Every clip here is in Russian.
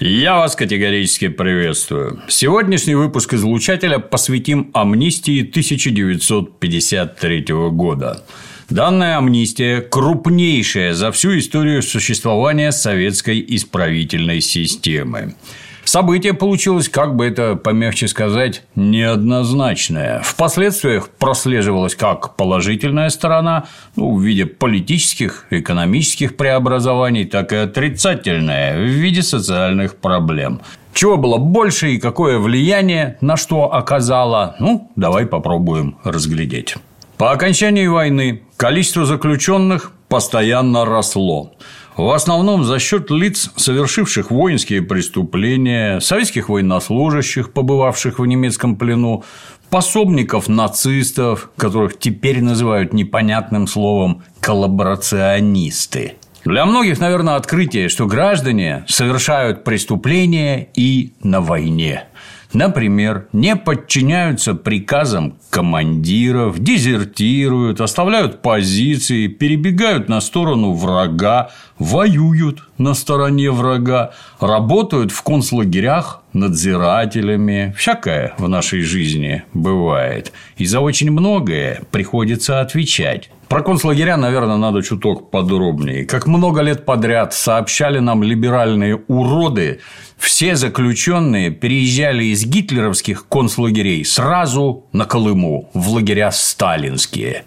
Я вас категорически приветствую. Сегодняшний выпуск «Излучателя» посвятим амнистии 1953 года. Данная амнистия – крупнейшая за всю историю существования советской исправительной системы. Событие получилось, как бы это помягче сказать, неоднозначное. Впоследствии прослеживалась как положительная сторона, ну, в виде политических, экономических преобразований, так и отрицательная в виде социальных проблем. Чего было больше и какое влияние на что оказало, ну, давай попробуем разглядеть. По окончании войны количество заключенных постоянно росло. В основном за счет лиц, совершивших воинские преступления, советских военнослужащих, побывавших в немецком плену, пособников нацистов, которых теперь называют непонятным словом коллаборационисты. Для многих, наверное, открытие, что граждане совершают преступления и на войне. Например, не подчиняются приказам командиров, дезертируют, оставляют позиции, перебегают на сторону врага, воюют на стороне врага, работают в концлагерях надзирателями. Всякое в нашей жизни бывает. И за очень многое приходится отвечать. Про концлагеря, наверное, надо чуток подробнее. Как много лет подряд сообщали нам либеральные уроды, все заключенные переезжали из гитлеровских концлагерей сразу на Колыму, в лагеря сталинские.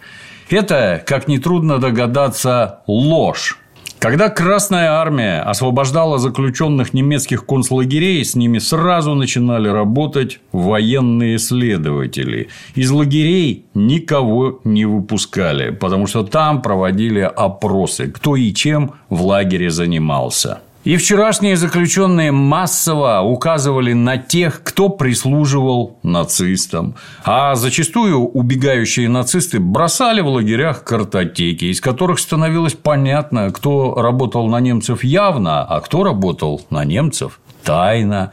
Это, как нетрудно догадаться, ложь. Когда Красная Армия освобождала заключенных немецких концлагерей, с ними сразу начинали работать военные следователи. Из лагерей никого не выпускали, потому что там проводили опросы, кто и чем в лагере занимался. И вчерашние заключенные массово указывали на тех, кто прислуживал нацистам. А зачастую убегающие нацисты бросали в лагерях картотеки, из которых становилось понятно, кто работал на немцев явно, а кто работал на немцев тайно.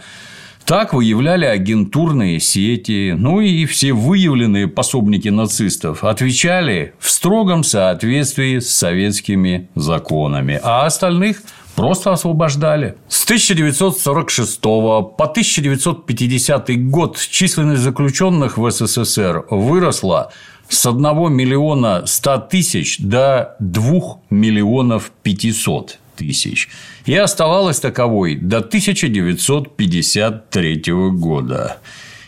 Так выявляли агентурные сети, ну и все выявленные пособники нацистов отвечали в строгом соответствии с советскими законами, а остальных просто освобождали. С 1946 по 1950 год численность заключенных в СССР выросла с 1 миллиона 100 тысяч до 2 миллионов 500 тысяч и оставалась таковой до 1953 года.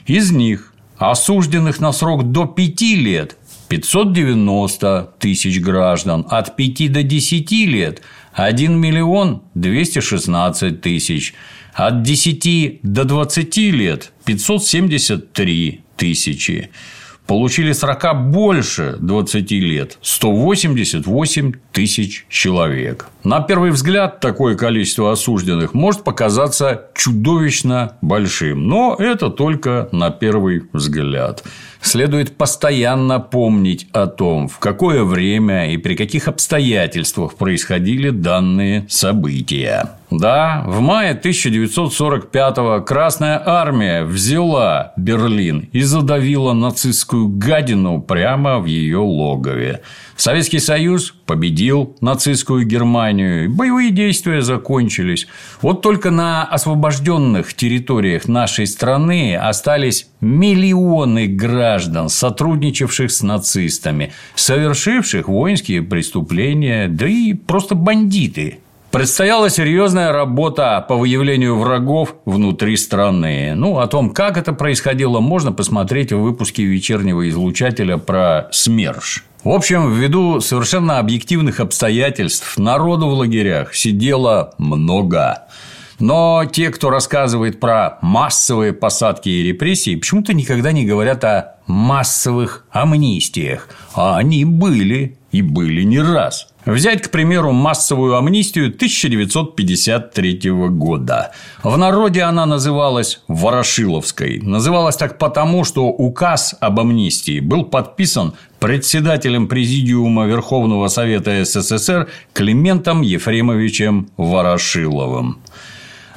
Из них осужденных на срок до 5 лет 590 тысяч граждан, от 5 до 10 лет – 1 миллион 216 тысяч, от 10 до 20 лет 573 тысячи. Получили срока больше 20 лет – 188 тысяч человек. На первый взгляд, такое количество осужденных может показаться чудовищно большим, но это только на первый взгляд следует постоянно помнить о том, в какое время и при каких обстоятельствах происходили данные события. Да, в мае 1945-го Красная Армия взяла Берлин и задавила нацистскую гадину прямо в ее логове. Советский Союз победил нацистскую Германию, боевые действия закончились. Вот только на освобожденных территориях нашей страны остались миллионы граждан, сотрудничавших с нацистами, совершивших воинские преступления, да и просто бандиты. Предстояла серьезная работа по выявлению врагов внутри страны. Ну, о том, как это происходило, можно посмотреть в выпуске вечернего излучателя про СМЕРШ. В общем, ввиду совершенно объективных обстоятельств народу в лагерях сидело много. Но те, кто рассказывает про массовые посадки и репрессии, почему-то никогда не говорят о массовых амнистиях. А они были и были не раз. Взять, к примеру, массовую амнистию 1953 года. В народе она называлась Ворошиловской. Называлась так потому, что указ об амнистии был подписан председателем Президиума Верховного Совета СССР Климентом Ефремовичем Ворошиловым.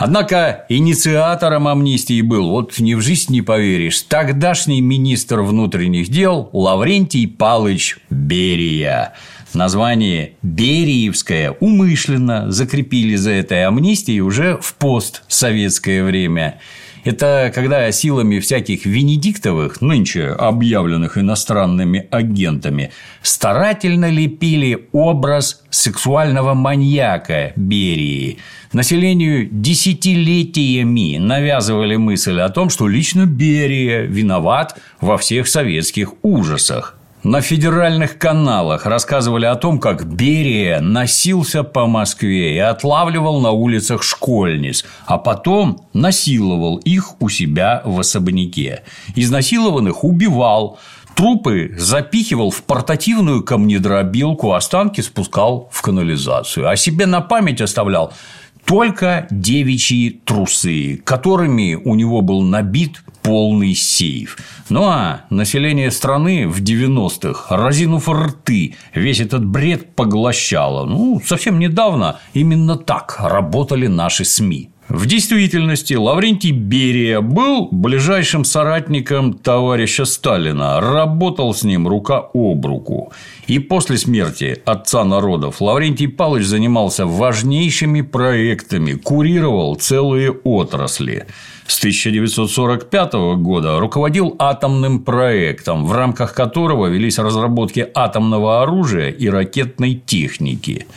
Однако инициатором амнистии был, вот ни в жизнь не поверишь, тогдашний министр внутренних дел Лаврентий Палыч Берия. Название «Бериевское» умышленно закрепили за этой амнистией уже в постсоветское время. Это когда силами всяких Венедиктовых, нынче объявленных иностранными агентами, старательно лепили образ сексуального маньяка Берии. Населению десятилетиями навязывали мысль о том, что лично Берия виноват во всех советских ужасах. На федеральных каналах рассказывали о том, как Берия носился по Москве и отлавливал на улицах школьниц, а потом насиловал их у себя в особняке. Изнасилованных убивал, Трупы запихивал в портативную камнедробилку, останки спускал в канализацию, а себе на память оставлял только девичьи трусы, которыми у него был набит полный сейф. Ну а население страны в 90-х, разинув рты, весь этот бред поглощало. Ну, совсем недавно именно так работали наши СМИ. В действительности Лаврентий Берия был ближайшим соратником товарища Сталина, работал с ним рука об руку. И после смерти отца народов Лаврентий Павлович занимался важнейшими проектами, курировал целые отрасли. С 1945 года руководил атомным проектом, в рамках которого велись разработки атомного оружия и ракетной техники.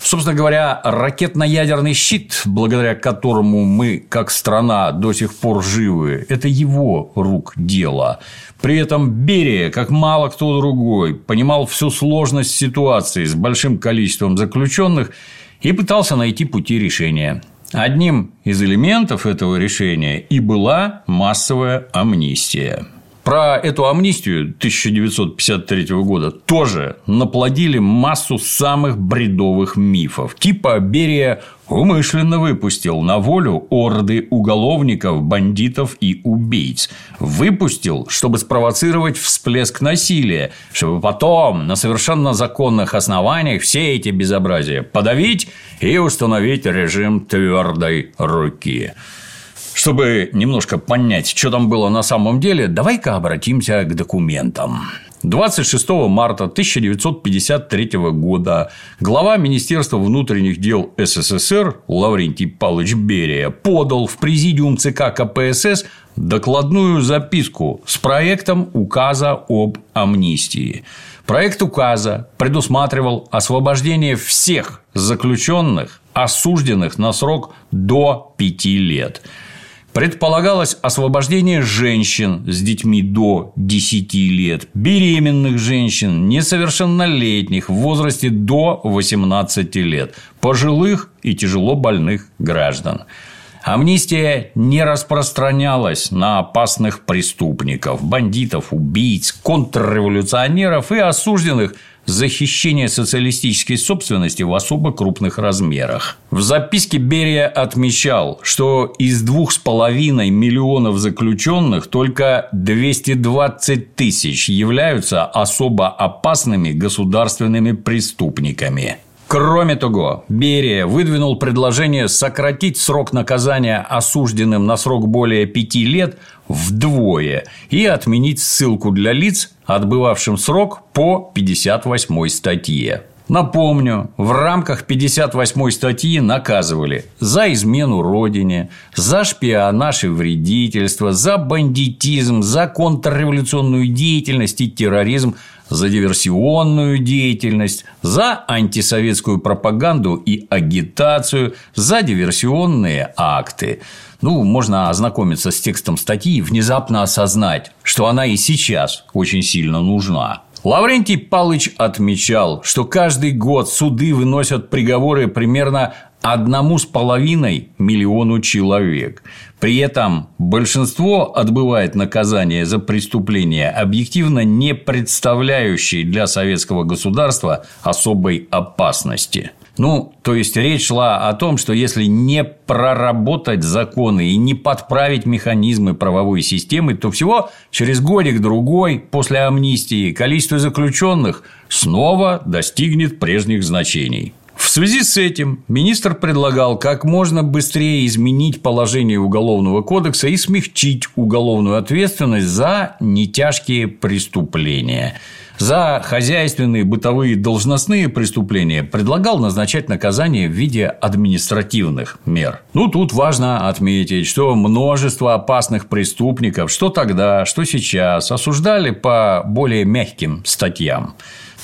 Собственно говоря, ракетно-ядерный щит, благодаря которому мы, как страна, до сих пор живы, это его рук дело. При этом Берия, как мало кто другой, понимал всю сложность ситуации с большим количеством заключенных и пытался найти пути решения. Одним из элементов этого решения и была массовая амнистия. Про эту амнистию 1953 года тоже наплодили массу самых бредовых мифов. Типа Берия умышленно выпустил на волю орды уголовников, бандитов и убийц. Выпустил, чтобы спровоцировать всплеск насилия, чтобы потом на совершенно законных основаниях все эти безобразия подавить и установить режим твердой руки. Чтобы немножко понять, что там было на самом деле, давай-ка обратимся к документам. 26 марта 1953 года глава Министерства внутренних дел СССР Лаврентий Павлович Берия подал в президиум ЦК КПСС докладную записку с проектом указа об амнистии. Проект указа предусматривал освобождение всех заключенных, осужденных на срок до пяти лет – Предполагалось освобождение женщин с детьми до 10 лет, беременных женщин, несовершеннолетних в возрасте до 18 лет, пожилых и тяжело больных граждан. Амнистия не распространялась на опасных преступников, бандитов, убийц, контрреволюционеров и осужденных за хищение социалистической собственности в особо крупных размерах. В записке Берия отмечал, что из двух с половиной миллионов заключенных только 220 тысяч являются особо опасными государственными преступниками. Кроме того, Берия выдвинул предложение сократить срок наказания осужденным на срок более пяти лет вдвое и отменить ссылку для лиц, отбывавшим срок по 58 статье. Напомню, в рамках 58 статьи наказывали за измену родине, за шпионаж и вредительство, за бандитизм, за контрреволюционную деятельность и терроризм, за диверсионную деятельность, за антисоветскую пропаганду и агитацию, за диверсионные акты. Ну, можно ознакомиться с текстом статьи и внезапно осознать, что она и сейчас очень сильно нужна. Лаврентий Палыч отмечал, что каждый год суды выносят приговоры примерно одному с половиной миллиону человек. При этом большинство отбывает наказание за преступления, объективно не представляющие для советского государства особой опасности. Ну, то есть речь шла о том, что если не проработать законы и не подправить механизмы правовой системы, то всего через годик-другой после амнистии количество заключенных снова достигнет прежних значений. В связи с этим министр предлагал как можно быстрее изменить положение Уголовного кодекса и смягчить уголовную ответственность за нетяжкие преступления. За хозяйственные, бытовые, должностные преступления предлагал назначать наказание в виде административных мер. Ну, тут важно отметить, что множество опасных преступников, что тогда, что сейчас, осуждали по более мягким статьям.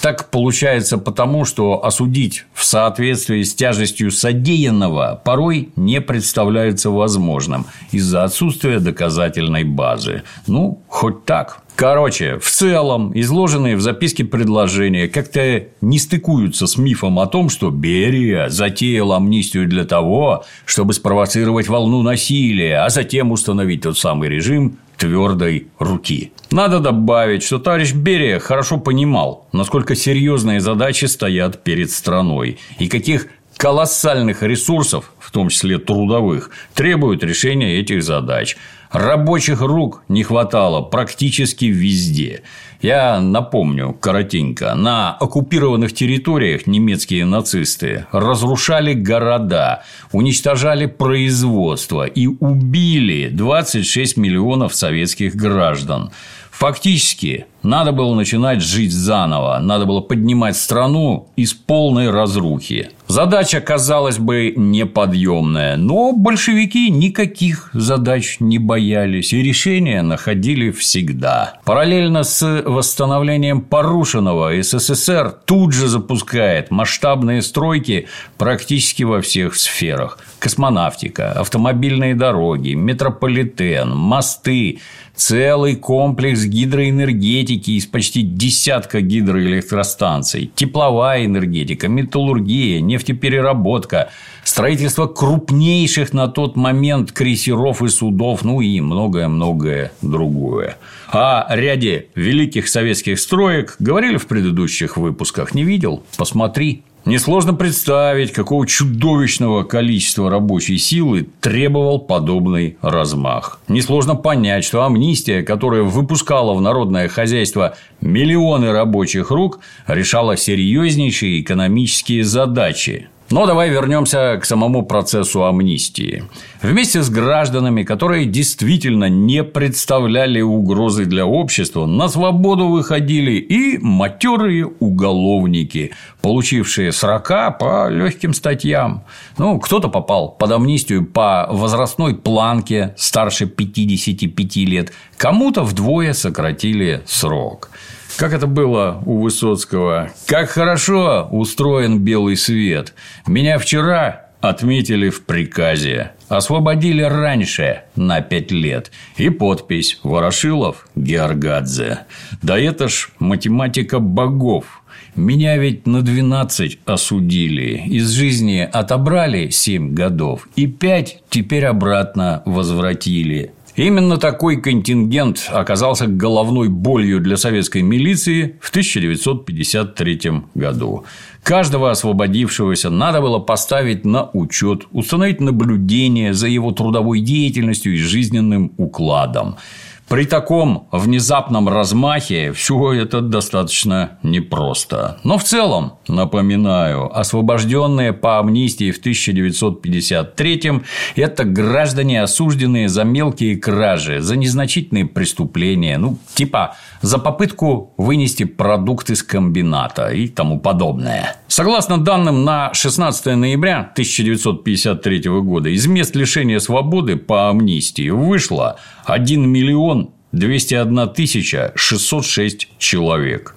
Так получается потому, что осудить в соответствии с тяжестью содеянного порой не представляется возможным из-за отсутствия доказательной базы. Ну, хоть так. Короче, в целом, изложенные в записке предложения как-то не стыкуются с мифом о том, что Берия затеял амнистию для того, чтобы спровоцировать волну насилия, а затем установить тот самый режим твердой руки. Надо добавить, что товарищ Берия хорошо понимал, насколько серьезные задачи стоят перед страной и каких колоссальных ресурсов, в том числе трудовых, требуют решения этих задач. Рабочих рук не хватало практически везде. Я напомню коротенько. На оккупированных территориях немецкие нацисты разрушали города, уничтожали производство и убили 26 миллионов советских граждан. Фактически, надо было начинать жить заново, надо было поднимать страну из полной разрухи. Задача, казалось бы, неподъемная, но большевики никаких задач не боялись и решения находили всегда. Параллельно с восстановлением порушенного СССР тут же запускает масштабные стройки практически во всех сферах. Космонавтика, автомобильные дороги, метрополитен, мосты, целый комплекс гидроэнергетики из почти десятка гидроэлектростанций, тепловая энергетика, металлургия, нефтепереработка, строительство крупнейших на тот момент крейсеров и судов, ну и многое-многое другое. О ряде великих советских строек говорили в предыдущих выпусках. Не видел? Посмотри. Несложно представить, какого чудовищного количества рабочей силы требовал подобный размах. Несложно понять, что амнистия, которая выпускала в народное хозяйство миллионы рабочих рук, решала серьезнейшие экономические задачи, но давай вернемся к самому процессу амнистии. Вместе с гражданами, которые действительно не представляли угрозы для общества, на свободу выходили и матерые уголовники, получившие срока по легким статьям. Ну, кто-то попал под амнистию по возрастной планке старше 55 лет, кому-то вдвое сократили срок. Как это было у Высоцкого? Как хорошо устроен белый свет. Меня вчера отметили в приказе. Освободили раньше на пять лет. И подпись «Ворошилов Георгадзе». Да это ж математика богов. Меня ведь на 12 осудили, из жизни отобрали 7 годов, и 5 теперь обратно возвратили. Именно такой контингент оказался головной болью для советской милиции в 1953 году. Каждого освободившегося надо было поставить на учет, установить наблюдение за его трудовой деятельностью и жизненным укладом. При таком внезапном размахе все это достаточно непросто. Но в целом, напоминаю, освобожденные по амнистии в 1953 это граждане, осужденные за мелкие кражи, за незначительные преступления, ну, типа за попытку вынести продукт из комбината и тому подобное. Согласно данным на 16 ноября 1953 года, из мест лишения свободы по амнистии вышло 1 миллион 201 тысяча 606 человек,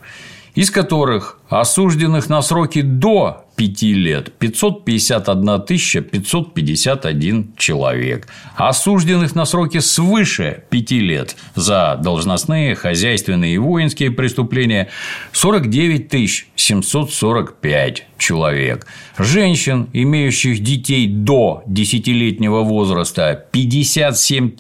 из которых осужденных на сроки до 5 лет. 551 551 человек, осужденных на сроки свыше 5 лет за должностные, хозяйственные и воинские преступления 49 745 человек, женщин, имеющих детей до 10-летнего возраста 57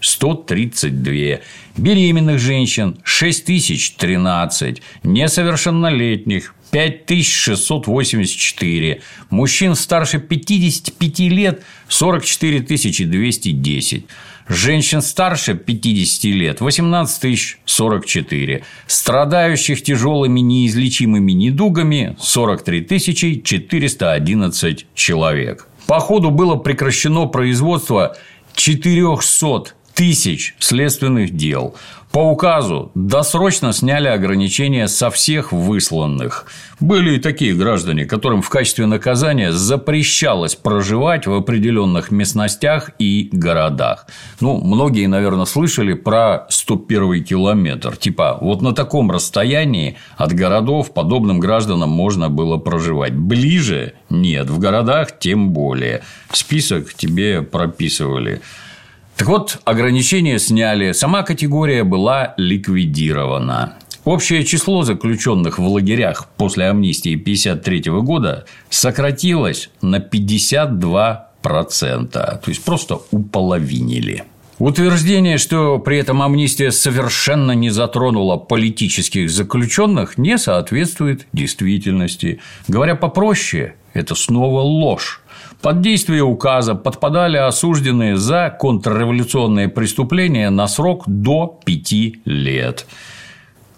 132, беременных женщин 6 013, несовершеннолетних 5684, мужчин старше 55 лет – 44 210, женщин старше 50 лет – 18 044, страдающих тяжелыми неизлечимыми недугами – 43 411 человек. По ходу было прекращено производство 400 тысяч следственных дел. По указу досрочно сняли ограничения со всех высланных. Были и такие граждане, которым в качестве наказания запрещалось проживать в определенных местностях и городах. Ну, многие, наверное, слышали про 101 километр. Типа, вот на таком расстоянии от городов подобным гражданам можно было проживать. Ближе – нет, в городах тем более. Список тебе прописывали. Так вот, ограничения сняли, сама категория была ликвидирована. Общее число заключенных в лагерях после амнистии 1953 года сократилось на 52%, то есть просто уполовинили. Утверждение, что при этом амнистия совершенно не затронула политических заключенных, не соответствует действительности. Говоря попроще, это снова ложь. Под действие указа подпадали осужденные за контрреволюционные преступления на срок до пяти лет.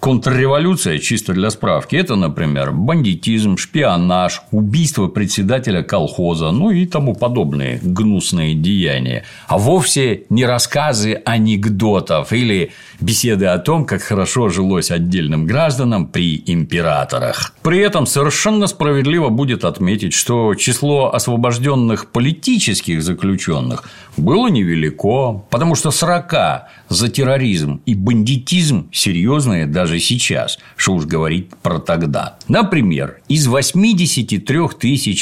Контрреволюция, чисто для справки, это, например, бандитизм, шпионаж, убийство председателя колхоза, ну и тому подобные гнусные деяния, а вовсе не рассказы анекдотов или беседы о том, как хорошо жилось отдельным гражданам при императорах. При этом совершенно справедливо будет отметить, что число освобожденных политических заключенных было невелико, потому что 40 за терроризм и бандитизм серьезные даже сейчас, что уж говорить про тогда. Например, из 83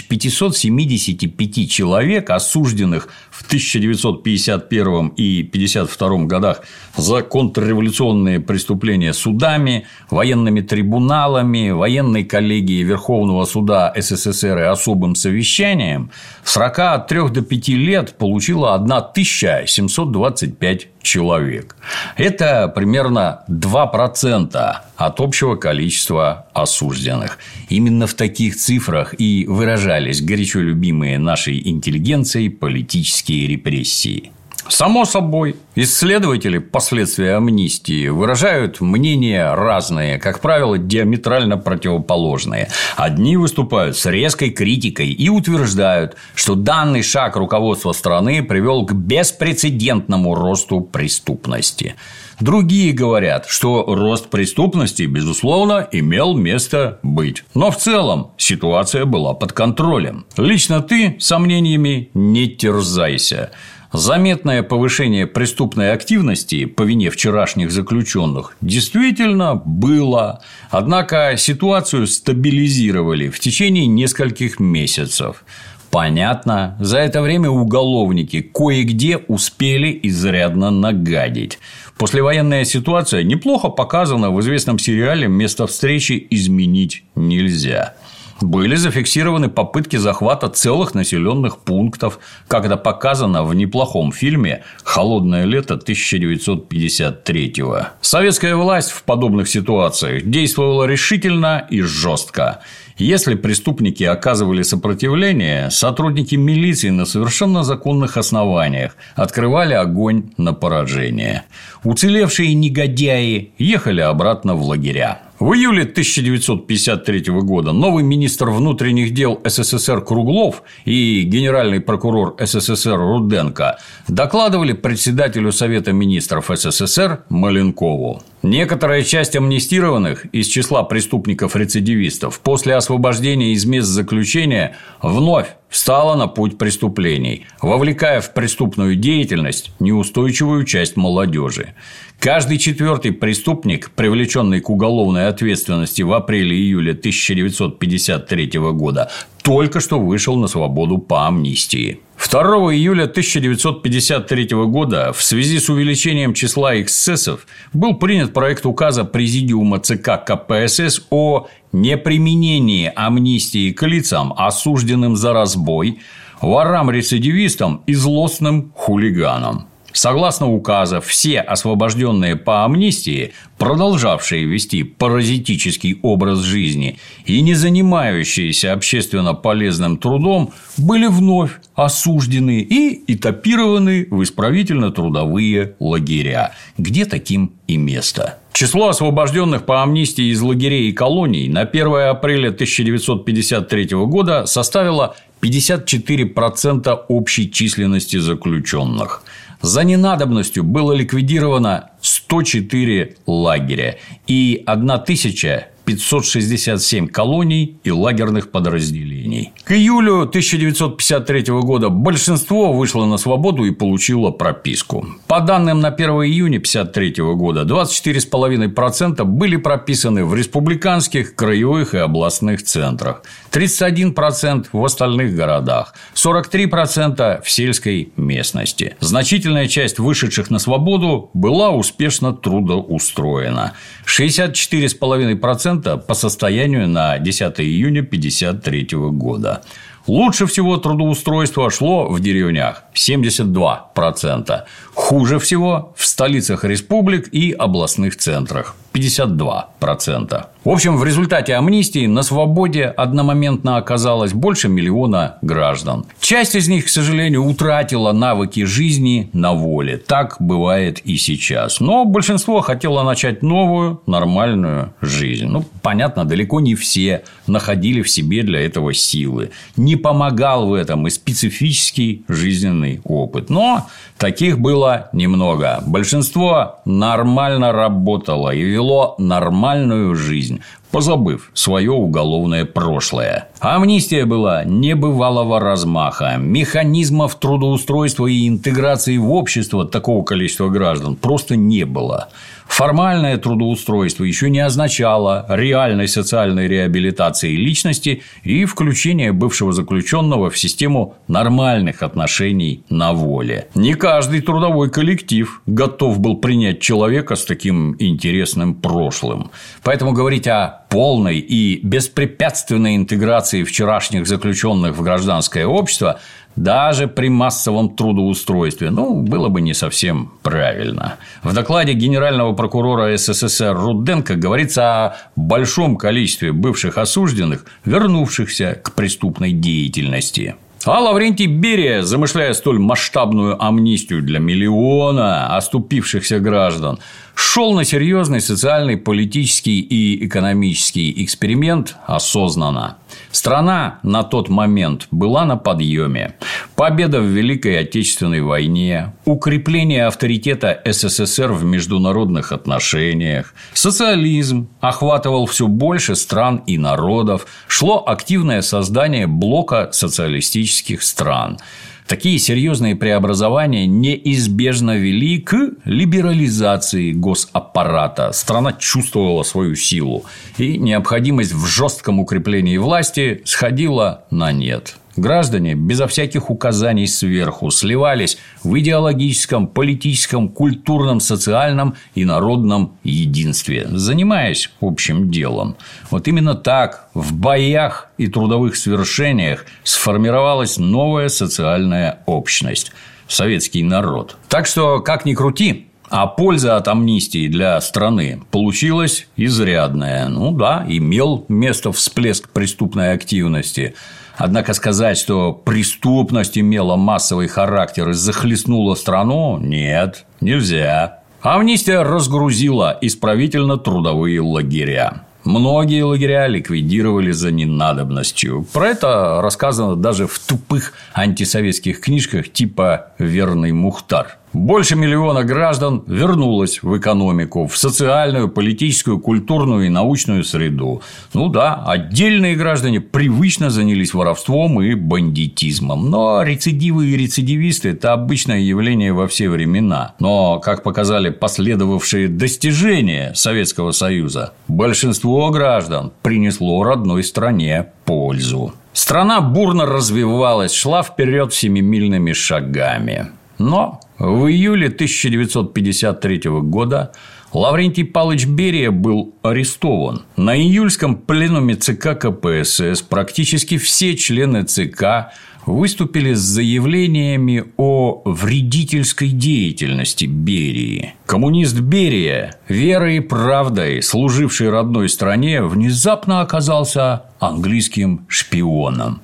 575 человек, осужденных в 1951 и 1952 годах за контрреволюционные преступления судами, военными трибуналами, военной коллегией Верховного суда СССР и особым совещанием, 40 от 3 до 5 лет получила 1725 человек. Это примерно 2% от общего количества осужденных. Именно в таких цифрах и выражались горячо любимые нашей интеллигенцией политические репрессии. Само собой, исследователи последствия амнистии выражают мнения разные, как правило, диаметрально противоположные. Одни выступают с резкой критикой и утверждают, что данный шаг руководства страны привел к беспрецедентному росту преступности. Другие говорят, что рост преступности, безусловно, имел место быть. Но в целом ситуация была под контролем. Лично ты сомнениями не терзайся. Заметное повышение преступной активности по вине вчерашних заключенных действительно было, однако ситуацию стабилизировали в течение нескольких месяцев. Понятно, за это время уголовники кое-где успели изрядно нагадить. Послевоенная ситуация неплохо показана в известном сериале «Место встречи изменить нельзя» были зафиксированы попытки захвата целых населенных пунктов, как это показано в неплохом фильме «Холодное лето 1953-го». Советская власть в подобных ситуациях действовала решительно и жестко. Если преступники оказывали сопротивление, сотрудники милиции на совершенно законных основаниях открывали огонь на поражение. Уцелевшие негодяи ехали обратно в лагеря. В июле 1953 года новый министр внутренних дел СССР Круглов и генеральный прокурор СССР Руденко докладывали председателю Совета министров СССР Маленкову. Некоторая часть амнистированных из числа преступников-рецидивистов после освобождения из мест заключения вновь встала на путь преступлений, вовлекая в преступную деятельность неустойчивую часть молодежи. Каждый четвертый преступник, привлеченный к уголовной ответственности в апреле-июле 1953 года, только что вышел на свободу по амнистии. 2 июля 1953 года в связи с увеличением числа эксцессов был принят проект указа Президиума ЦК КПСС о неприменении амнистии к лицам, осужденным за разбой, ворам-рецидивистам и злостным хулиганам. Согласно указа, все освобожденные по амнистии, продолжавшие вести паразитический образ жизни и не занимающиеся общественно полезным трудом, были вновь осуждены и этапированы в исправительно-трудовые лагеря, где таким и место. Число освобожденных по амнистии из лагерей и колоний на 1 апреля 1953 года составило 54% общей численности заключенных. За ненадобностью было ликвидировано 104 лагеря и 1000 567 колоний и лагерных подразделений. К июлю 1953 года большинство вышло на свободу и получило прописку. По данным на 1 июня 1953 года 24,5% были прописаны в республиканских, краевых и областных центрах, 31% в остальных городах, 43% в сельской местности. Значительная часть вышедших на свободу была успешно трудоустроена. 64,5% 2% по состоянию на 10 июня 1953 года. Лучше всего трудоустройство шло в деревнях – 72%. Хуже всего в столицах республик и областных центрах 52%. В общем, в результате амнистии на свободе одномоментно оказалось больше миллиона граждан. Часть из них, к сожалению, утратила навыки жизни на воле. Так бывает и сейчас. Но большинство хотело начать новую, нормальную жизнь. Ну, понятно, далеко не все находили в себе для этого силы. Не помогал в этом и специфический жизненный опыт. Но таких было немного. Большинство нормально работало и вело нормальную жизнь позабыв свое уголовное прошлое. Амнистия была небывалого размаха. Механизмов трудоустройства и интеграции в общество такого количества граждан просто не было. Формальное трудоустройство еще не означало реальной социальной реабилитации личности и включения бывшего заключенного в систему нормальных отношений на воле. Не каждый трудовой коллектив готов был принять человека с таким интересным прошлым. Поэтому говорить о полной и беспрепятственной интеграции вчерашних заключенных в гражданское общество даже при массовом трудоустройстве, ну, было бы не совсем правильно. В докладе генерального прокурора СССР Руденко говорится о большом количестве бывших осужденных, вернувшихся к преступной деятельности. А Лаврентий Берия, замышляя столь масштабную амнистию для миллиона оступившихся граждан, шел на серьезный социальный, политический и экономический эксперимент осознанно. Страна на тот момент была на подъеме. Победа в Великой Отечественной войне, укрепление авторитета СССР в международных отношениях, социализм охватывал все больше стран и народов, шло активное создание блока социалистических стран – Такие серьезные преобразования неизбежно вели к либерализации госаппарата. Страна чувствовала свою силу, и необходимость в жестком укреплении власти сходила на нет. Граждане безо всяких указаний сверху сливались в идеологическом, политическом, культурном, социальном и народном единстве, занимаясь общим делом. Вот именно так в боях и трудовых свершениях сформировалась новая социальная общность – советский народ. Так что, как ни крути, а польза от амнистии для страны получилась изрядная. Ну да, имел место всплеск преступной активности – Однако сказать, что преступность имела массовый характер и захлестнула страну, нет, нельзя. Амнистия разгрузила исправительно-трудовые лагеря. Многие лагеря ликвидировали за ненадобностью. Про это рассказано даже в тупых антисоветских книжках типа «Верный Мухтар». Больше миллиона граждан вернулось в экономику, в социальную, политическую, культурную и научную среду. Ну да, отдельные граждане привычно занялись воровством и бандитизмом. Но рецидивы и рецидивисты – это обычное явление во все времена. Но, как показали последовавшие достижения Советского Союза, большинство граждан принесло родной стране пользу. Страна бурно развивалась, шла вперед семимильными шагами. Но в июле 1953 года Лаврентий Палыч Берия был арестован. На июльском пленуме ЦК КПСС практически все члены ЦК выступили с заявлениями о вредительской деятельности Берии. Коммунист Берия, верой и правдой, служивший родной стране, внезапно оказался английским шпионом.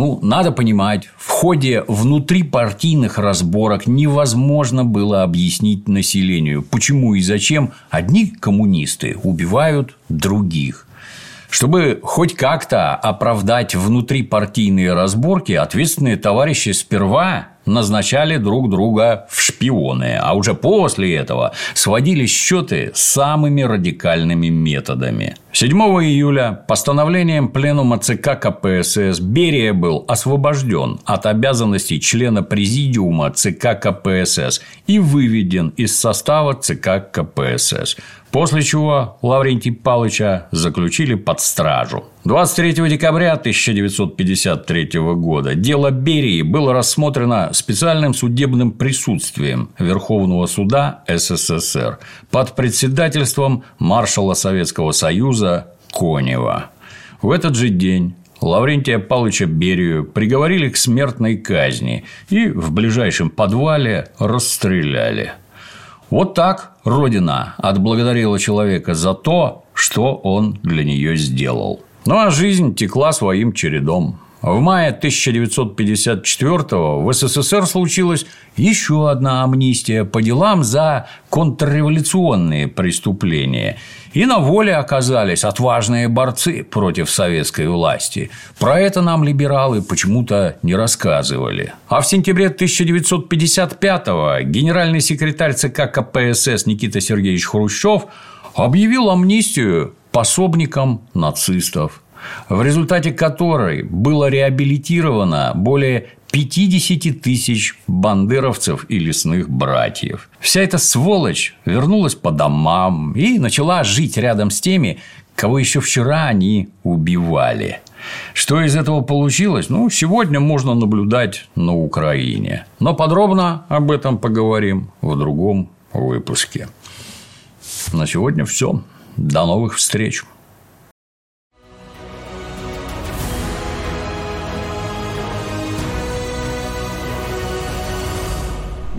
Ну, надо понимать, в ходе внутрипартийных разборок невозможно было объяснить населению, почему и зачем одни коммунисты убивают других. Чтобы хоть как-то оправдать внутрипартийные разборки, ответственные товарищи сперва назначали друг друга в шпионы, а уже после этого сводили счеты самыми радикальными методами. 7 июля постановлением Пленума ЦК КПСС Берия был освобожден от обязанностей члена Президиума ЦК КПСС и выведен из состава ЦК КПСС. После чего Лаврентий Павловича заключили под стражу. 23 декабря 1953 года дело Берии было рассмотрено специальным судебным присутствием Верховного суда СССР под председательством маршала Советского Союза Конева. В этот же день Лаврентия Павловича Берию приговорили к смертной казни и в ближайшем подвале расстреляли. Вот так Родина отблагодарила человека за то, что он для нее сделал. Ну а жизнь текла своим чередом. В мае 1954 в СССР случилась еще одна амнистия по делам за контрреволюционные преступления. И на воле оказались отважные борцы против советской власти. Про это нам либералы почему-то не рассказывали. А в сентябре 1955 генеральный секретарь ЦК КПСС Никита Сергеевич Хрущев объявил амнистию пособникам нацистов в результате которой было реабилитировано более 50 тысяч бандеровцев и лесных братьев. Вся эта сволочь вернулась по домам и начала жить рядом с теми, кого еще вчера они убивали. Что из этого получилось, ну, сегодня можно наблюдать на Украине. Но подробно об этом поговорим в другом выпуске. На сегодня все. До новых встреч.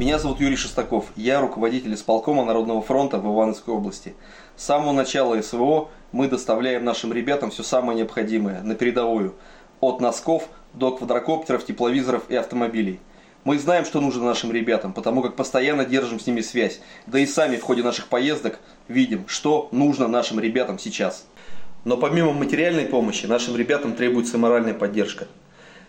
Меня зовут Юрий Шестаков. Я руководитель исполкома Народного фронта в Ивановской области. С самого начала СВО мы доставляем нашим ребятам все самое необходимое, на передовую. От носков до квадрокоптеров, тепловизоров и автомобилей. Мы знаем, что нужно нашим ребятам, потому как постоянно держим с ними связь. Да и сами в ходе наших поездок видим, что нужно нашим ребятам сейчас. Но помимо материальной помощи, нашим ребятам требуется моральная поддержка.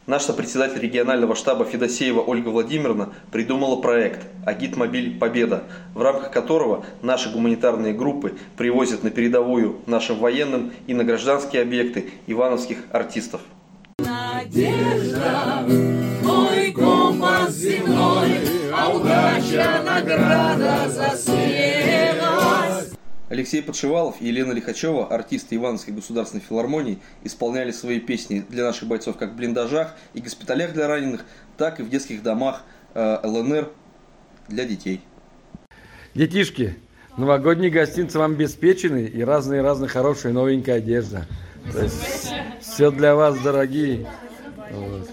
Наш сопредседатель регионального штаба Федосеева Ольга Владимировна придумала проект «Агитмобиль Победа», в рамках которого наши гуманитарные группы привозят на передовую нашим военным и на гражданские объекты ивановских артистов. Надежда, мой компас земной, а удача награда засела. Алексей Подшивалов и Елена Лихачева, артисты Ивановской государственной филармонии, исполняли свои песни для наших бойцов как в блиндажах и госпиталях для раненых, так и в детских домах э, ЛНР для детей. Детишки, новогодние гостинцы вам обеспечены и разные-разные хорошие новенькая одежда. То есть все для вас, дорогие. Вот.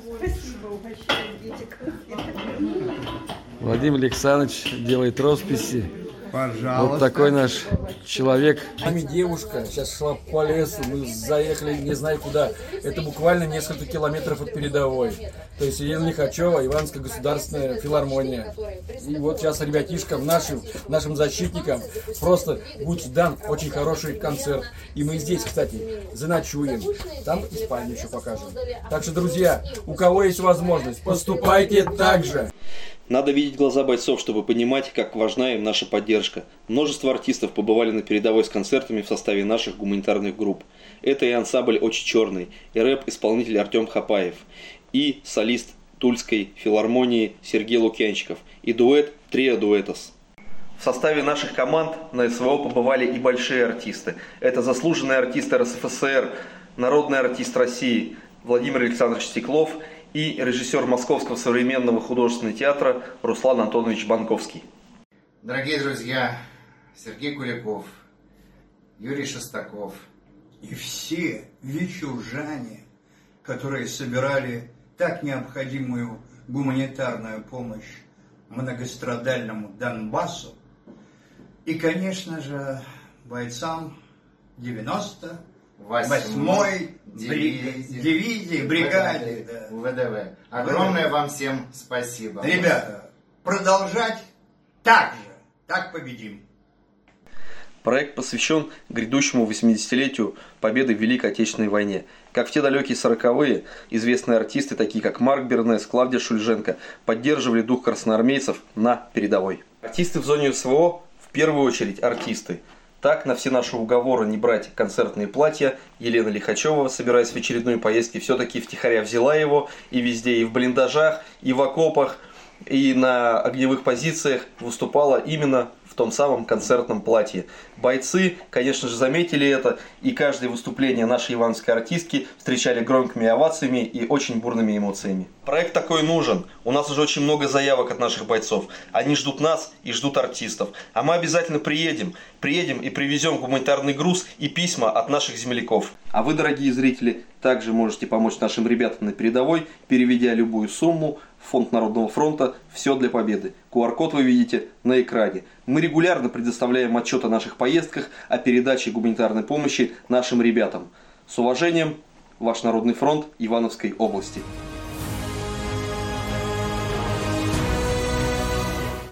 Владимир Александрович делает росписи. Пожалуйста. Вот такой наш человек. С нами девушка сейчас шла по лесу, мы заехали не знаю куда. Это буквально несколько километров от передовой. То есть Елена Лихачева, Ивановская государственная филармония. И вот сейчас ребятишкам, нашим, нашим защитникам просто будет дан очень хороший концерт. И мы здесь, кстати, заночуем. Там и спальню еще покажем. Так что, друзья, у кого есть возможность, поступайте так же. Надо видеть глаза бойцов, чтобы понимать, как важна им наша поддержка. Множество артистов побывали на передовой с концертами в составе наших гуманитарных групп. Это и ансамбль «Очи черный», и рэп-исполнитель Артем Хапаев, и солист Тульской филармонии Сергей Лукьянчиков, и дуэт «Трио Дуэтос». В составе наших команд на СВО побывали и большие артисты. Это заслуженные артисты РСФСР, народный артист России Владимир Александрович Стеклов – и режиссер Московского современного художественного театра Руслан Антонович Банковский. Дорогие друзья, Сергей Куликов, Юрий Шестаков. И все вичуржане, которые собирали так необходимую гуманитарную помощь многострадальному Донбассу, и, конечно же, бойцам 90 восьмой дивизии, дивизии, бригады. да. ВДВ. Огромное вам всем спасибо. Ребята, продолжать так же, так победим. Проект посвящен грядущему 80-летию победы в Великой Отечественной войне. Как в те далекие сороковые, известные артисты, такие как Марк Бернес, Клавдия Шульженко, поддерживали дух красноармейцев на передовой. Артисты в зоне СВО в первую очередь артисты. Так, на все наши уговоры не брать концертные платья, Елена Лихачева, собираясь в очередной поездке, все-таки втихаря взяла его и везде, и в блиндажах, и в окопах, и на огневых позициях выступала именно том самом концертном платье. Бойцы, конечно же, заметили это, и каждое выступление нашей иванской артистки встречали громкими овациями и очень бурными эмоциями. Проект такой нужен. У нас уже очень много заявок от наших бойцов. Они ждут нас и ждут артистов. А мы обязательно приедем. Приедем и привезем гуманитарный груз и письма от наших земляков. А вы, дорогие зрители, также можете помочь нашим ребятам на передовой, переведя любую сумму Фонд Народного фронта «Все для победы». QR-код вы видите на экране. Мы регулярно предоставляем отчет о наших поездках, о передаче гуманитарной помощи нашим ребятам. С уважением, Ваш Народный фронт Ивановской области.